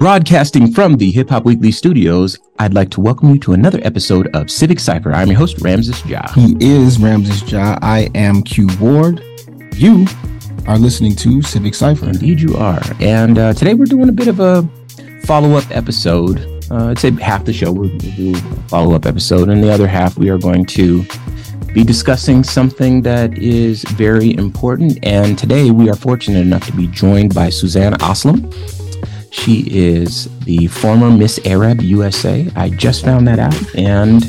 Broadcasting from the Hip Hop Weekly studios, I'd like to welcome you to another episode of Civic Cipher. I'm your host, Ramses Ja. He is Ramses Ja. I am Q Ward. You are listening to Civic Cipher. Indeed, you are. And uh, today we're doing a bit of a follow up episode. Uh, I'd say half the show we'll, do a follow up episode, and the other half we are going to be discussing something that is very important. And today we are fortunate enough to be joined by Suzanne Aslam. She is the former Miss Arab USA. I just found that out and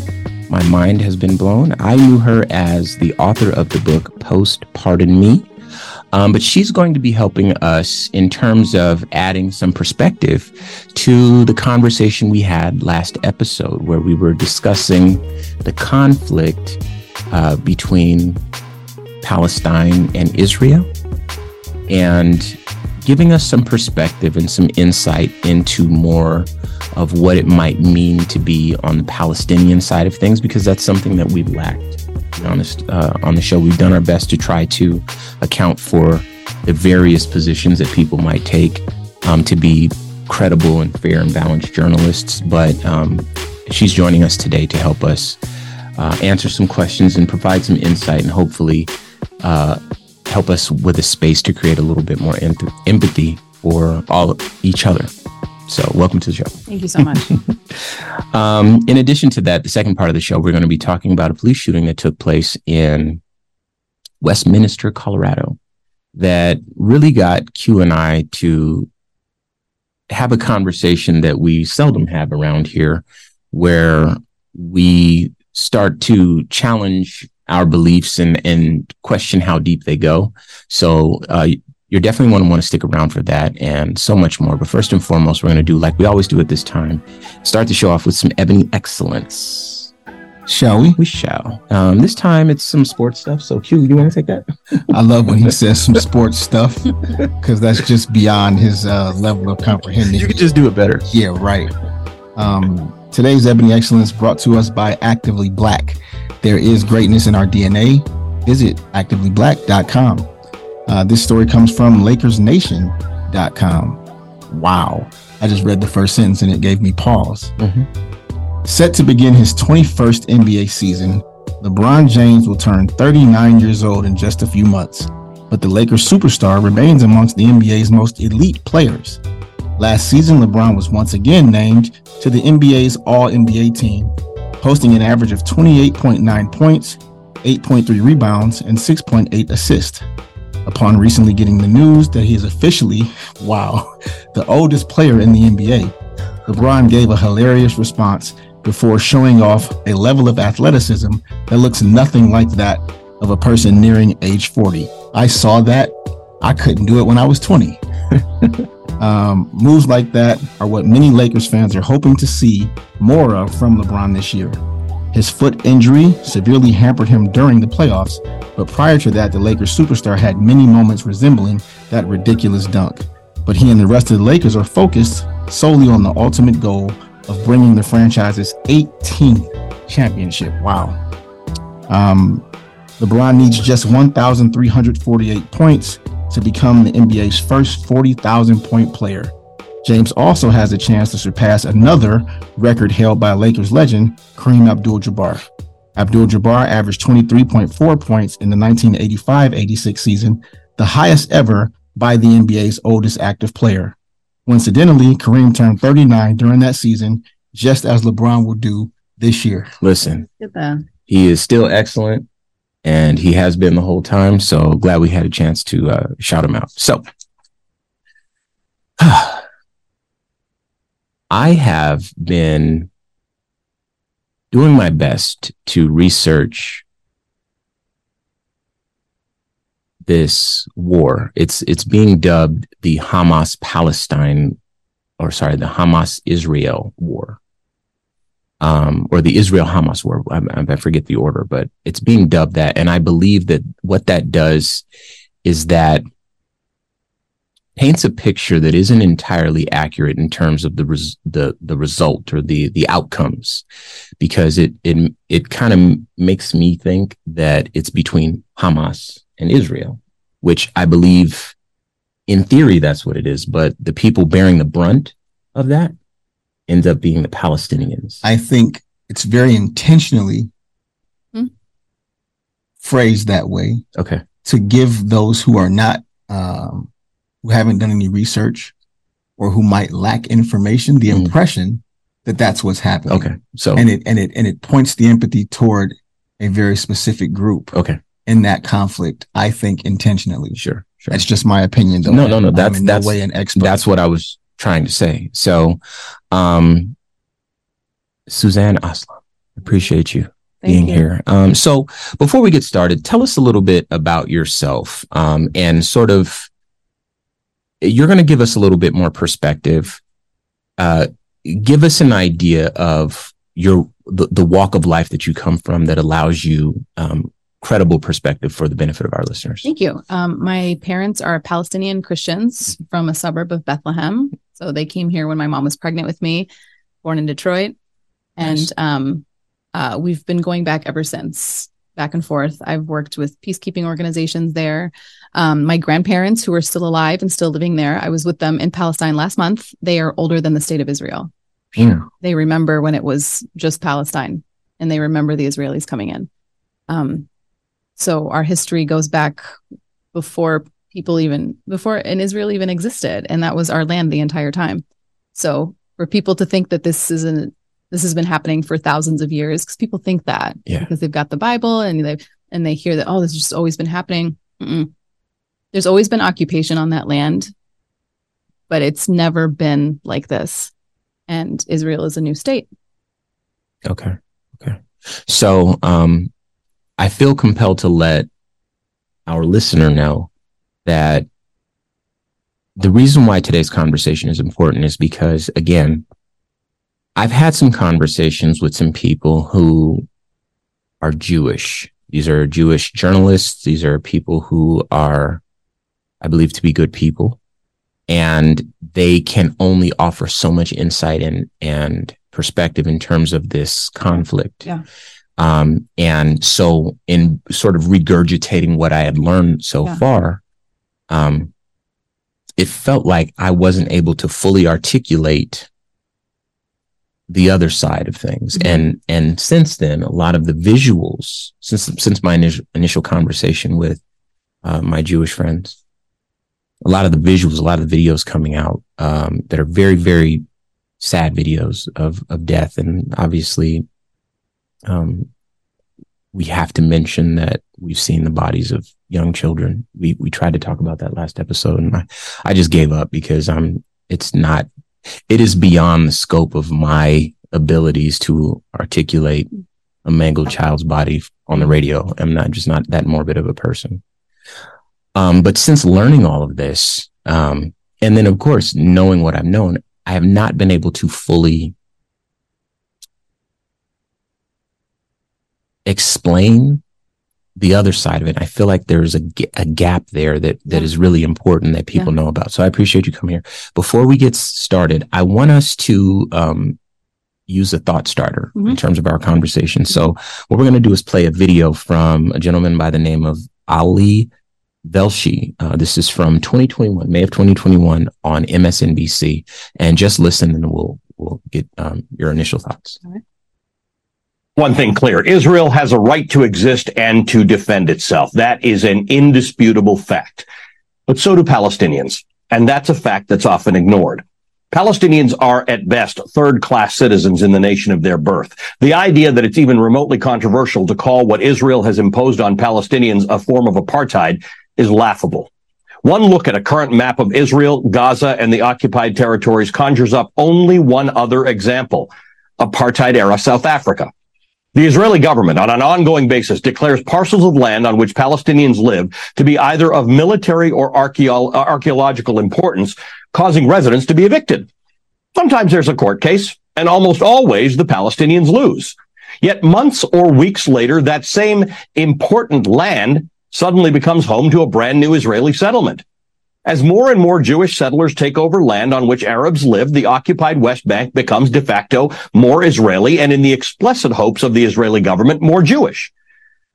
my mind has been blown. I knew her as the author of the book Post Pardon Me. Um, but she's going to be helping us in terms of adding some perspective to the conversation we had last episode, where we were discussing the conflict uh, between Palestine and Israel and giving us some perspective and some insight into more of what it might mean to be on the Palestinian side of things, because that's something that we've lacked. To be honest, uh, on the show, we've done our best to try to account for the various positions that people might take um, to be credible and fair and balanced journalists. But um, she's joining us today to help us uh, answer some questions and provide some insight and hopefully uh, help us with a space to create a little bit more em- empathy for all each other. So, welcome to the show. Thank you so much. um, in addition to that, the second part of the show, we're going to be talking about a police shooting that took place in Westminster, Colorado, that really got Q and I to have a conversation that we seldom have around here, where we start to challenge our beliefs and and question how deep they go. So uh, you're definitely going to want to stick around for that and so much more. But first and foremost, we're going to do like we always do at this time: start the show off with some ebony excellence. Shall we? We shall. Um, this time it's some sports stuff. So Q, you want to take that? I love when he says some sports stuff because that's just beyond his uh, level of comprehending. You could just do it better. Yeah, right. Um, today's Ebony Excellence brought to us by Actively Black. There is greatness in our DNA. Visit activelyblack.com. Uh, this story comes from LakersNation.com. Wow. I just read the first sentence and it gave me pause. Mm-hmm. Set to begin his 21st NBA season, LeBron James will turn 39 years old in just a few months, but the Lakers superstar remains amongst the NBA's most elite players. Last season, LeBron was once again named to the NBA's All NBA team, posting an average of 28.9 points, 8.3 rebounds, and 6.8 assists. Upon recently getting the news that he is officially, wow, the oldest player in the NBA, LeBron gave a hilarious response before showing off a level of athleticism that looks nothing like that of a person nearing age 40. I saw that. I couldn't do it when I was 20. um, moves like that are what many Lakers fans are hoping to see more of from LeBron this year. His foot injury severely hampered him during the playoffs, but prior to that, the Lakers superstar had many moments resembling that ridiculous dunk. But he and the rest of the Lakers are focused solely on the ultimate goal of bringing the franchise's 18th championship. Wow. Um, LeBron needs just 1,348 points to become the NBA's first 40,000 point player. James also has a chance to surpass another record held by Lakers legend Kareem Abdul Jabbar. Abdul Jabbar averaged 23.4 points in the 1985 86 season, the highest ever by the NBA's oldest active player. Coincidentally, Kareem turned 39 during that season, just as LeBron will do this year. Listen, Get he is still excellent and he has been the whole time. So glad we had a chance to uh, shout him out. So I have been doing my best to research this war. It's it's being dubbed the Hamas Palestine or sorry, the Hamas Israel war. Um, or the Israel Hamas war. I, I forget the order, but it's being dubbed that. And I believe that what that does is that paints a picture that isn't entirely accurate in terms of the res- the the result or the the outcomes because it it it kind of makes me think that it's between Hamas and Israel which I believe in theory that's what it is but the people bearing the brunt of that ends up being the Palestinians. I think it's very intentionally Hmm. phrased that way okay. to give those who are not um, who haven't done any research or who might lack information the Mm. impression that that's what's happening. Okay. So and it and it and it points the empathy toward a very specific group okay. in that conflict. I think intentionally. Sure. Sure. That's just my opinion, though. No, no, no, I'm that's- in that's- no way an expert. That's what I was trying to say. So, um, Suzanne Aslam, appreciate you Thank being you. here. Um, so before we get started, tell us a little bit about yourself, um, and sort of, you're going to give us a little bit more perspective. Uh, give us an idea of your, the, the walk of life that you come from that allows you, um, credible perspective for the benefit of our listeners. Thank you. Um, my parents are Palestinian Christians from a suburb of Bethlehem. So they came here when my mom was pregnant with me, born in Detroit. And Nice. um, uh, we've been going back ever since, back and forth. I've worked with peacekeeping organizations there. Um, my grandparents, who are still alive and still living there, I was with them in Palestine last month. They are older than the state of Israel. Mm. They remember when it was just Palestine and they remember the Israelis coming in. Um, so our history goes back before people even before an Israel even existed, and that was our land the entire time. So for people to think that this isn't this has been happening for thousands of years, because people think that Yeah. because they've got the Bible and they and they hear that oh this has just always been happening. Mm-mm. There's always been occupation on that land, but it's never been like this. And Israel is a new state. Okay. Okay. So, um, I feel compelled to let our listener know that the reason why today's conversation is important is because, again, I've had some conversations with some people who are Jewish. These are Jewish journalists. These are people who are, I believe, to be good people. And they can only offer so much insight and, and perspective in terms of this conflict. Yeah. Um, and so in sort of regurgitating what I had learned so Yeah. far, um, it felt like I wasn't able to fully articulate the other side of things. Mhm. And, and since then, a lot of the visuals, since, since my initial, initial conversation with, uh, my Jewish friends, a lot of the visuals, a lot of the videos coming out, um, that are very, very sad videos of, of death. And obviously, um, we have to mention that we've seen the bodies of young children. We, we tried to talk about that last episode and I, I just gave up because I'm, it's not, it is beyond the scope of my abilities to articulate a mangled child's body on the radio. I'm not just not that morbid of a person. Um, but since learning all of this, um, and then of course, knowing what I've known, I have not been able to fully explain the other side of it. I feel like there's a, a gap there that, that Yeah. is really important that people know about. So I appreciate you coming here. Before we get started, I want us to, um, use a thought starter in Mhm. terms of our conversation. So what we're going to do is play a video from a gentleman by the name of Ali Velshi. Uh, this is from 2021, May of 2021 on MSNBC. And just listen and we'll, we'll get, um, your initial thoughts. One thing clear Israel has a right to exist and to defend itself. That is an indisputable fact. But so do Palestinians. And that's a fact that's often ignored. Palestinians are at best third class citizens in the nation of their birth. The idea that it's even remotely controversial to call what Israel has imposed on Palestinians a form of apartheid is laughable. One look at a current map of Israel, Gaza, and the occupied territories conjures up only one other example apartheid era South Africa. The Israeli government, on an ongoing basis, declares parcels of land on which Palestinians live to be either of military or uh, archaeological importance, causing residents to be evicted. Sometimes there's a court case, and almost always the Palestinians lose. Yet months or weeks later, that same important land suddenly becomes home to a brand new Israeli settlement. As more and more Jewish settlers take over land on which Arabs live, the occupied West Bank becomes de facto more Israeli and in the explicit hopes of the Israeli government, more Jewish.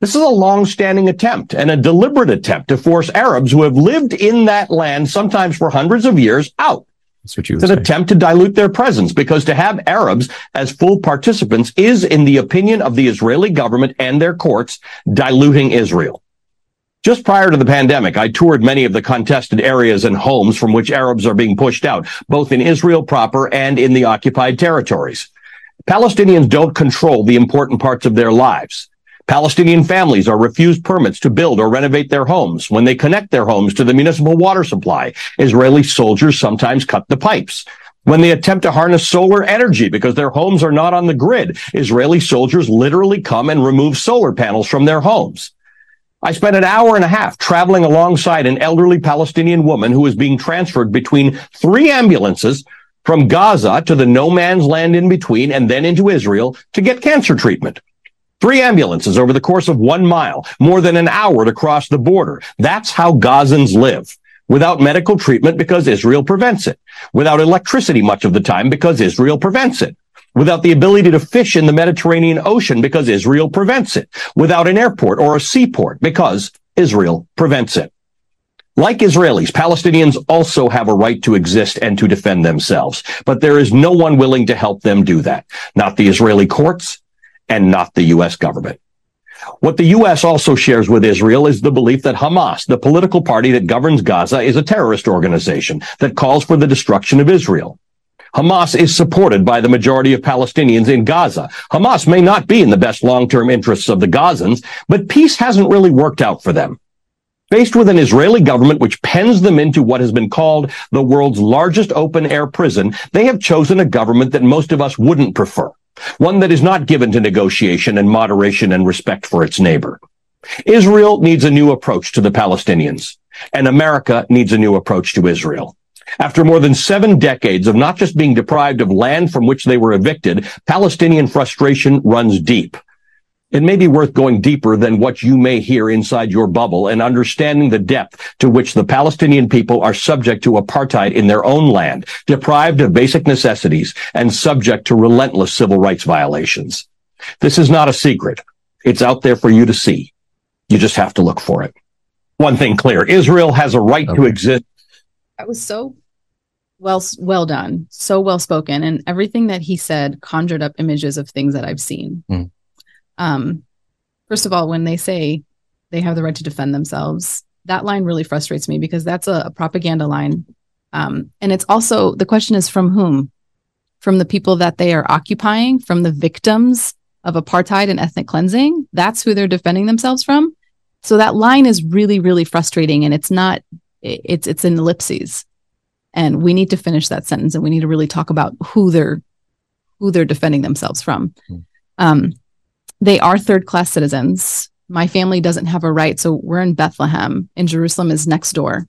This is a long-standing attempt and a deliberate attempt to force Arabs who have lived in that land, sometimes for hundreds of years, out. That's what you It's an attempt to dilute their presence because to have Arabs as full participants is, in the opinion of the Israeli government and their courts, diluting Israel. Just prior to the pandemic, I toured many of the contested areas and homes from which Arabs are being pushed out, both in Israel proper and in the occupied territories. Palestinians don't control the important parts of their lives. Palestinian families are refused permits to build or renovate their homes. When they connect their homes to the municipal water supply, Israeli soldiers sometimes cut the pipes. When they attempt to harness solar energy because their homes are not on the grid, Israeli soldiers literally come and remove solar panels from their homes. I spent an hour and a half traveling alongside an elderly Palestinian woman who was being transferred between three ambulances from Gaza to the no man's land in between and then into Israel to get cancer treatment. Three ambulances over the course of one mile, more than an hour to cross the border. That's how Gazans live. Without medical treatment because Israel prevents it. Without electricity much of the time because Israel prevents it. Without the ability to fish in the Mediterranean Ocean because Israel prevents it. Without an airport or a seaport because Israel prevents it. Like Israelis, Palestinians also have a right to exist and to defend themselves, but there is no one willing to help them do that. Not the Israeli courts and not the U.S. government. What the U.S. also shares with Israel is the belief that Hamas, the political party that governs Gaza, is a terrorist organization that calls for the destruction of Israel. Hamas is supported by the majority of Palestinians in Gaza. Hamas may not be in the best long-term interests of the Gazans, but peace hasn't really worked out for them. Faced with an Israeli government which pens them into what has been called the world's largest open air prison, they have chosen a government that most of us wouldn't prefer. One that is not given to negotiation and moderation and respect for its neighbor. Israel needs a new approach to the Palestinians, and America needs a new approach to Israel. After more than seven decades of not just being deprived of land from which they were evicted, Palestinian frustration runs deep. It may be worth going deeper than what you may hear inside your bubble and understanding the depth to which the Palestinian people are subject to apartheid in their own land, deprived of basic necessities, and subject to relentless civil rights violations. This is not a secret. It's out there for you to see. You just have to look for it. One thing clear, Israel has a right to exist That was so well well done, so well spoken, and everything that he said conjured up images of things that I've seen. Mm. Um, first of all, when they say they have the right to defend themselves, that line really frustrates me because that's a, a propaganda line, um, and it's also the question is from whom? From the people that they are occupying, from the victims of apartheid and ethnic cleansing. That's who they're defending themselves from. So that line is really, really frustrating, and it's not it's it's in ellipses. And we need to finish that sentence and we need to really talk about who they're who they're defending themselves from. Hmm. um, they are third class citizens. My family doesn't have a right so we're in bethlehem and jerusalem is next door.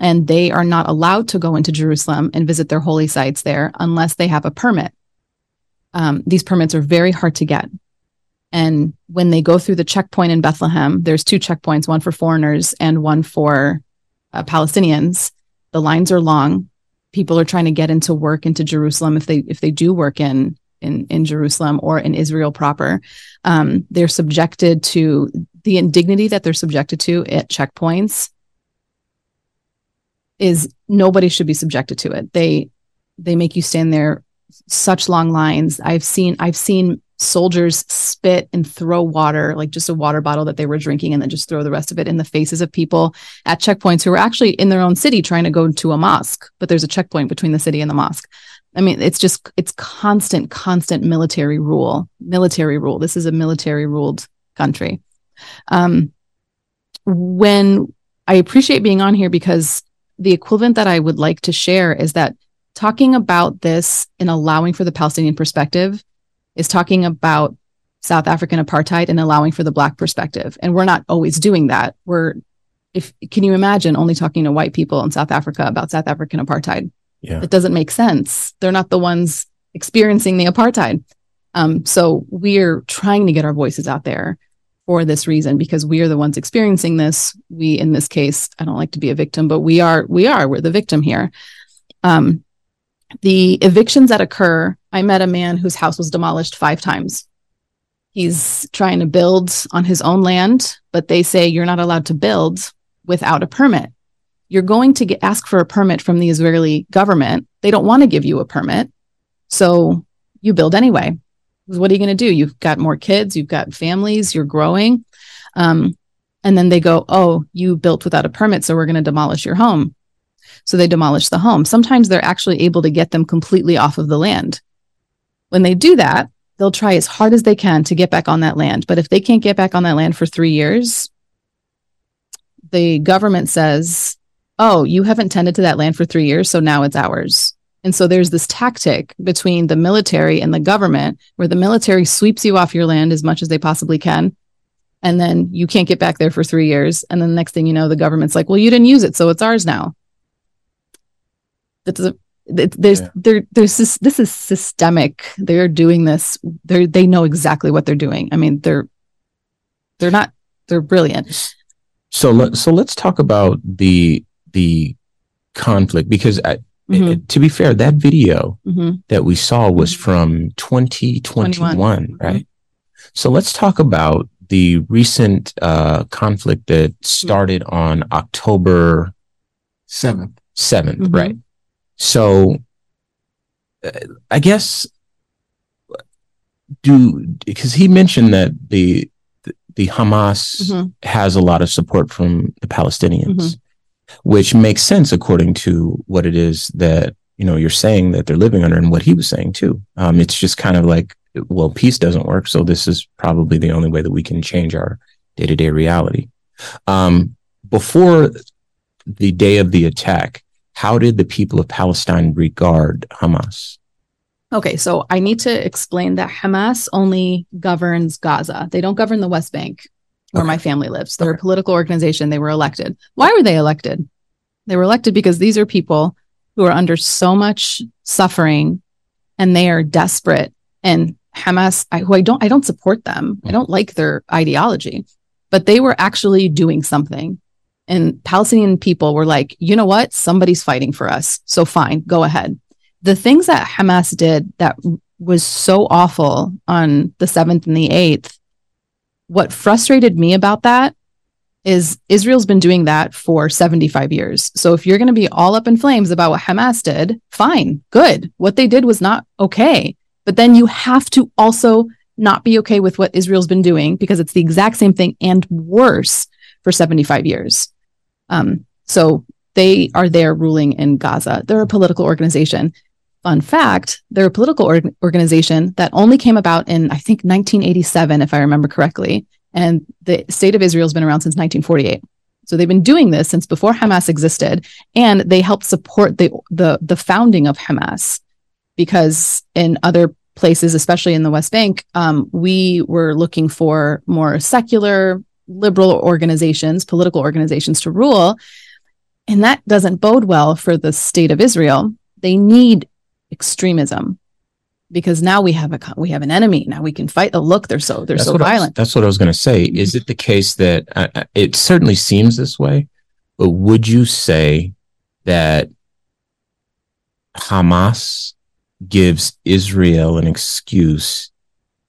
And they are not allowed to go into jerusalem and visit their holy sites there unless they have a permit. Um, these permits are very hard to get. And when they go through the checkpoint in bethlehem there's two checkpoints one for foreigners and one for uh, Palestinians. The lines are long. People are trying to get into work into Jerusalem if they if they do work in in in Jerusalem or in Israel proper. Um, they're subjected to the indignity that they're subjected to at checkpoints. Is nobody should be subjected to it. They they make you stand there such long lines. I've seen I've seen soldiers spit and throw water, like just a water bottle that they were drinking, and then just throw the rest of it in the faces of people at checkpoints who are actually in their own city trying to go to a mosque, but there's a checkpoint between the city and the mosque. I mean, it's just it's constant, constant military rule. Military rule. This is a military ruled country. Um, when I appreciate being on here because the equivalent that I would like to share is that talking about this and allowing for the Palestinian perspective is talking about South African apartheid and allowing for the black perspective. And we're not always doing that. We're if can you imagine only talking to white people in South Africa about South African apartheid? Yeah. It doesn't make sense. They're not the ones experiencing the apartheid. Um, so we're trying to get our voices out there for this reason because we are the ones experiencing this. We, in this case, I don't like to be a victim, but we are. We are. We're the victim here. Um, the evictions that occur. I met a man whose house was demolished five times. He's trying to build on his own land, but they say you're not allowed to build without a permit you're going to get ask for a permit from the Israeli government. They don't want to give you a permit. So you build anyway. What are you going to do? You've got more kids, you've got families, you're growing. Um, and then they go, Oh, you built without a permit. So we're going to demolish your home. So they demolish the home. Sometimes they're actually able to get them completely off of the land. When they do that, they'll try as hard as they can to get back on that land. But if they can't get back on that land for three years, the government says, Oh, you haven't tended to that land for three years. So now it's ours. And so there's this tactic between the military and the government where the military sweeps you off your land as much as they possibly can. And then you can't get back there for three years. And then the next thing you know, the government's like, well, you didn't use it. So it's ours now. That's a, there's yeah. there there's this this is systemic they're doing this they they know exactly what they're doing i mean they're they're not they're brilliant so let so let's talk about the the conflict because I, mm-hmm. to be fair, that video mm-hmm. that we saw was mm-hmm. from 2021, 21. right? Mm-hmm. So let's talk about the recent uh, conflict that mm-hmm. started on October 7th. 7th, mm-hmm. right? So uh, I guess do because he mentioned that the the Hamas has a lot of support from the Palestinians which makes sense according to what it is that you know you're saying that they're living under and what he was saying too. Um, it's just kind of like well peace doesn't work so this is probably the only way that we can change our day-to-day reality. Um, before the day of the attack how did the people of palestine regard hamas okay so i need to explain that hamas only governs gaza they don't govern the west bank where okay. my family lives. They're okay. a political organization. They were elected. Why were they elected? They were elected because these are people who are under so much suffering and they are desperate. And Hamas, I, who I don't, I don't support them. I mm. don't like their ideology, but they were actually doing something. And Palestinian people were like, you know what? Somebody's fighting for us. So fine, go ahead. The things that Hamas did that was so awful on the 7th and the 8th what frustrated me about that is Israel's been doing that for 75 years. So if you're going to be all up in flames about what Hamas did, fine, good. What they did was not okay. But then you have to also not be okay with what Israel's been doing because it's the exact same thing and worse for 75 years. Um, so they are there ruling in Gaza. They're a political organization. Fun fact, they're a political organization that only came about in, I think, 1987, if I remember correctly. And the state of Israel has been around since 1948. So they've been doing this since before Hamas existed, and they helped support the the the founding of Hamas, because in other places, especially in the West Bank, um, we were looking for more secular, liberal organizations, political organizations to rule, and that doesn't bode well for the state of Israel. They need extremism because now we have a we have an enemy. Now we can fight. Oh look they're so they're that's so violent. that's what i was going to say. Is it the case that uh, uh, it certainly seems this way but would you say that hamas gives israel an excuse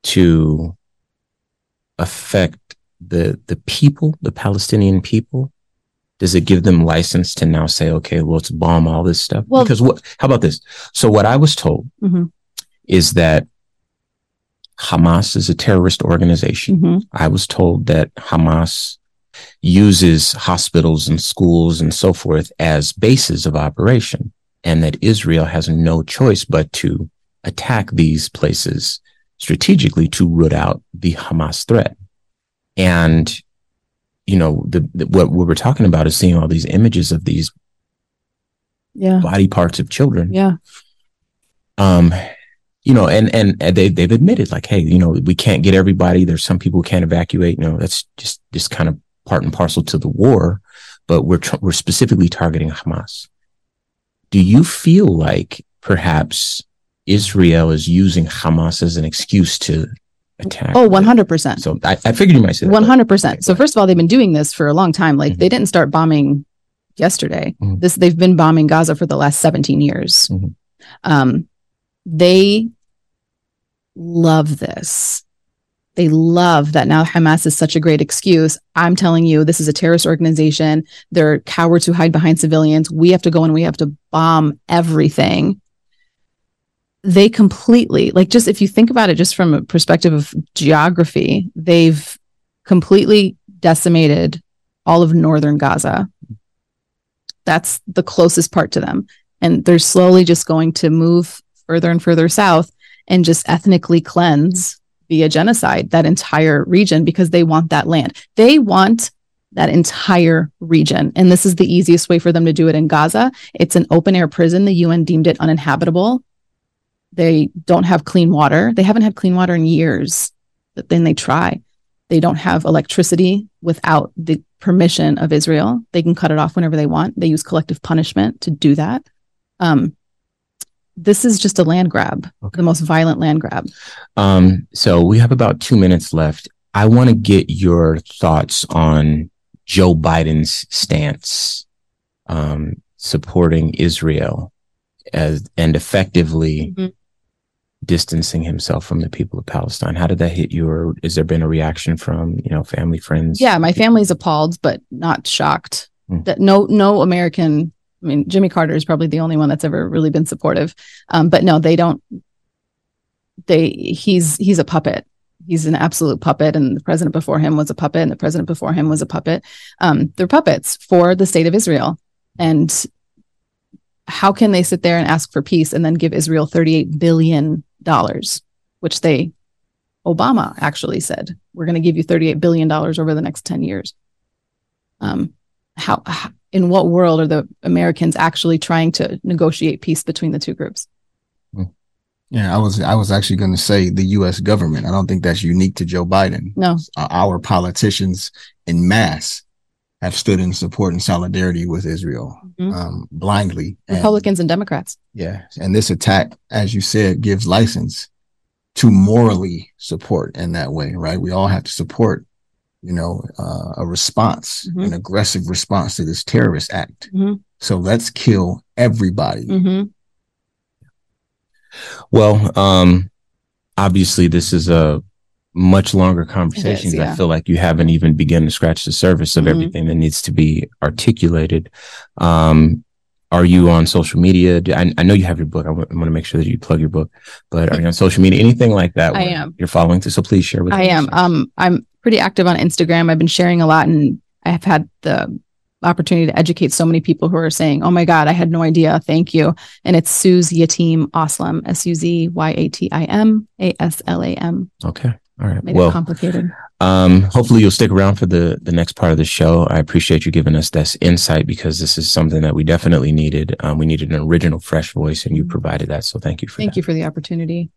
to affect the the people the palestinian people does it give them license to now say, okay, well, let's bomb all this stuff? Well, because what, how about this? So what I was told mm-hmm. is that Hamas is a terrorist organization. Mm-hmm. I was told that Hamas uses hospitals and schools and so forth as bases of operation and that Israel has no choice but to attack these places strategically to root out the Hamas threat. And you know, the, the what, what we're talking about is seeing all these images of these yeah. body parts of children. Yeah. Um, you know, and, and, and they, they've admitted like, Hey, you know, we can't get everybody. There's some people who can't evacuate. You know, that's just, just kind of part and parcel to the war, but we're, tr- we're specifically targeting Hamas. Do you feel like perhaps Israel is using Hamas as an excuse to attack. Oh, 100%. So I, I figured you might say that. 100%. So first of all, they've been doing this for a long time. Like mm-hmm. they didn't start bombing yesterday. Mm-hmm. This they've been bombing Gaza for the last 17 years. Mm-hmm. Um, they love this. They love that now Hamas is such a great excuse. I'm telling you, this is a terrorist organization. They're cowards who hide behind civilians. We have to go and we have to bomb everything. They completely, like, just if you think about it, just from a perspective of geography, they've completely decimated all of northern Gaza. That's the closest part to them. And they're slowly just going to move further and further south and just ethnically cleanse via genocide that entire region because they want that land. They want that entire region. And this is the easiest way for them to do it in Gaza. It's an open air prison. The UN deemed it uninhabitable. They don't have clean water. They haven't had clean water in years, but then they try. They don't have electricity without the permission of Israel. They can cut it off whenever they want. They use collective punishment to do that. Um, this is just a land grab, okay. the most violent land grab. Um, so we have about two minutes left. I want to get your thoughts on Joe Biden's stance um, supporting Israel as and effectively mm-hmm. Distancing himself from the people of Palestine. How did that hit you, or has there been a reaction from you know family, friends? Yeah, my family's appalled, but not shocked. Mm. That no no American I mean, Jimmy Carter is probably the only one that's ever really been supportive. Um, but no, they don't. They he's he's a puppet. He's an absolute puppet, and the president before him was a puppet, and the president before him was a puppet. Um, they're puppets for the state of Israel, and how can they sit there and ask for peace and then give Israel thirty-eight billion dollars, which they Obama actually said we're going to give you thirty-eight billion dollars over the next ten years. Um, how, how in what world are the Americans actually trying to negotiate peace between the two groups? Hmm. Yeah, I was I was actually going to say the U.S. government. I don't think that's unique to Joe Biden. No, our politicians in mass have stood in support and solidarity with Israel mm-hmm. um, blindly. Republicans and, and Democrats. Yeah, and this attack, as you said, gives license to morally support in that way. Right? We all have to support you know, uh, a response, mm-hmm. an aggressive response to this terrorist act. Mm-hmm. So let's kill everybody. Mm-hmm. Well, um, obviously, this is a much longer conversations. Is, yeah. I feel like you haven't even begun to scratch the surface of mm-hmm. everything that needs to be articulated. Um, are you on social media? I, I know you have your book. I want, to make sure that you plug your book, but are you on social media? Anything like that? I am. You're following to, so please share with I am. Um, I'm pretty active on Instagram. I've been sharing a lot and I have had the opportunity to educate so many people who are saying, Oh my God, I had no idea. Thank you. And it's Suz Yatim Aslam, S U Z Y A T I M A S L A M. Okay. All right. Made well, complicated. Um, hopefully you'll stick around for the the next part of the show. I appreciate you giving us this insight because this is something that we definitely needed. Um, we needed an original, fresh voice, and you provided that. So thank you for thank that. you for the opportunity.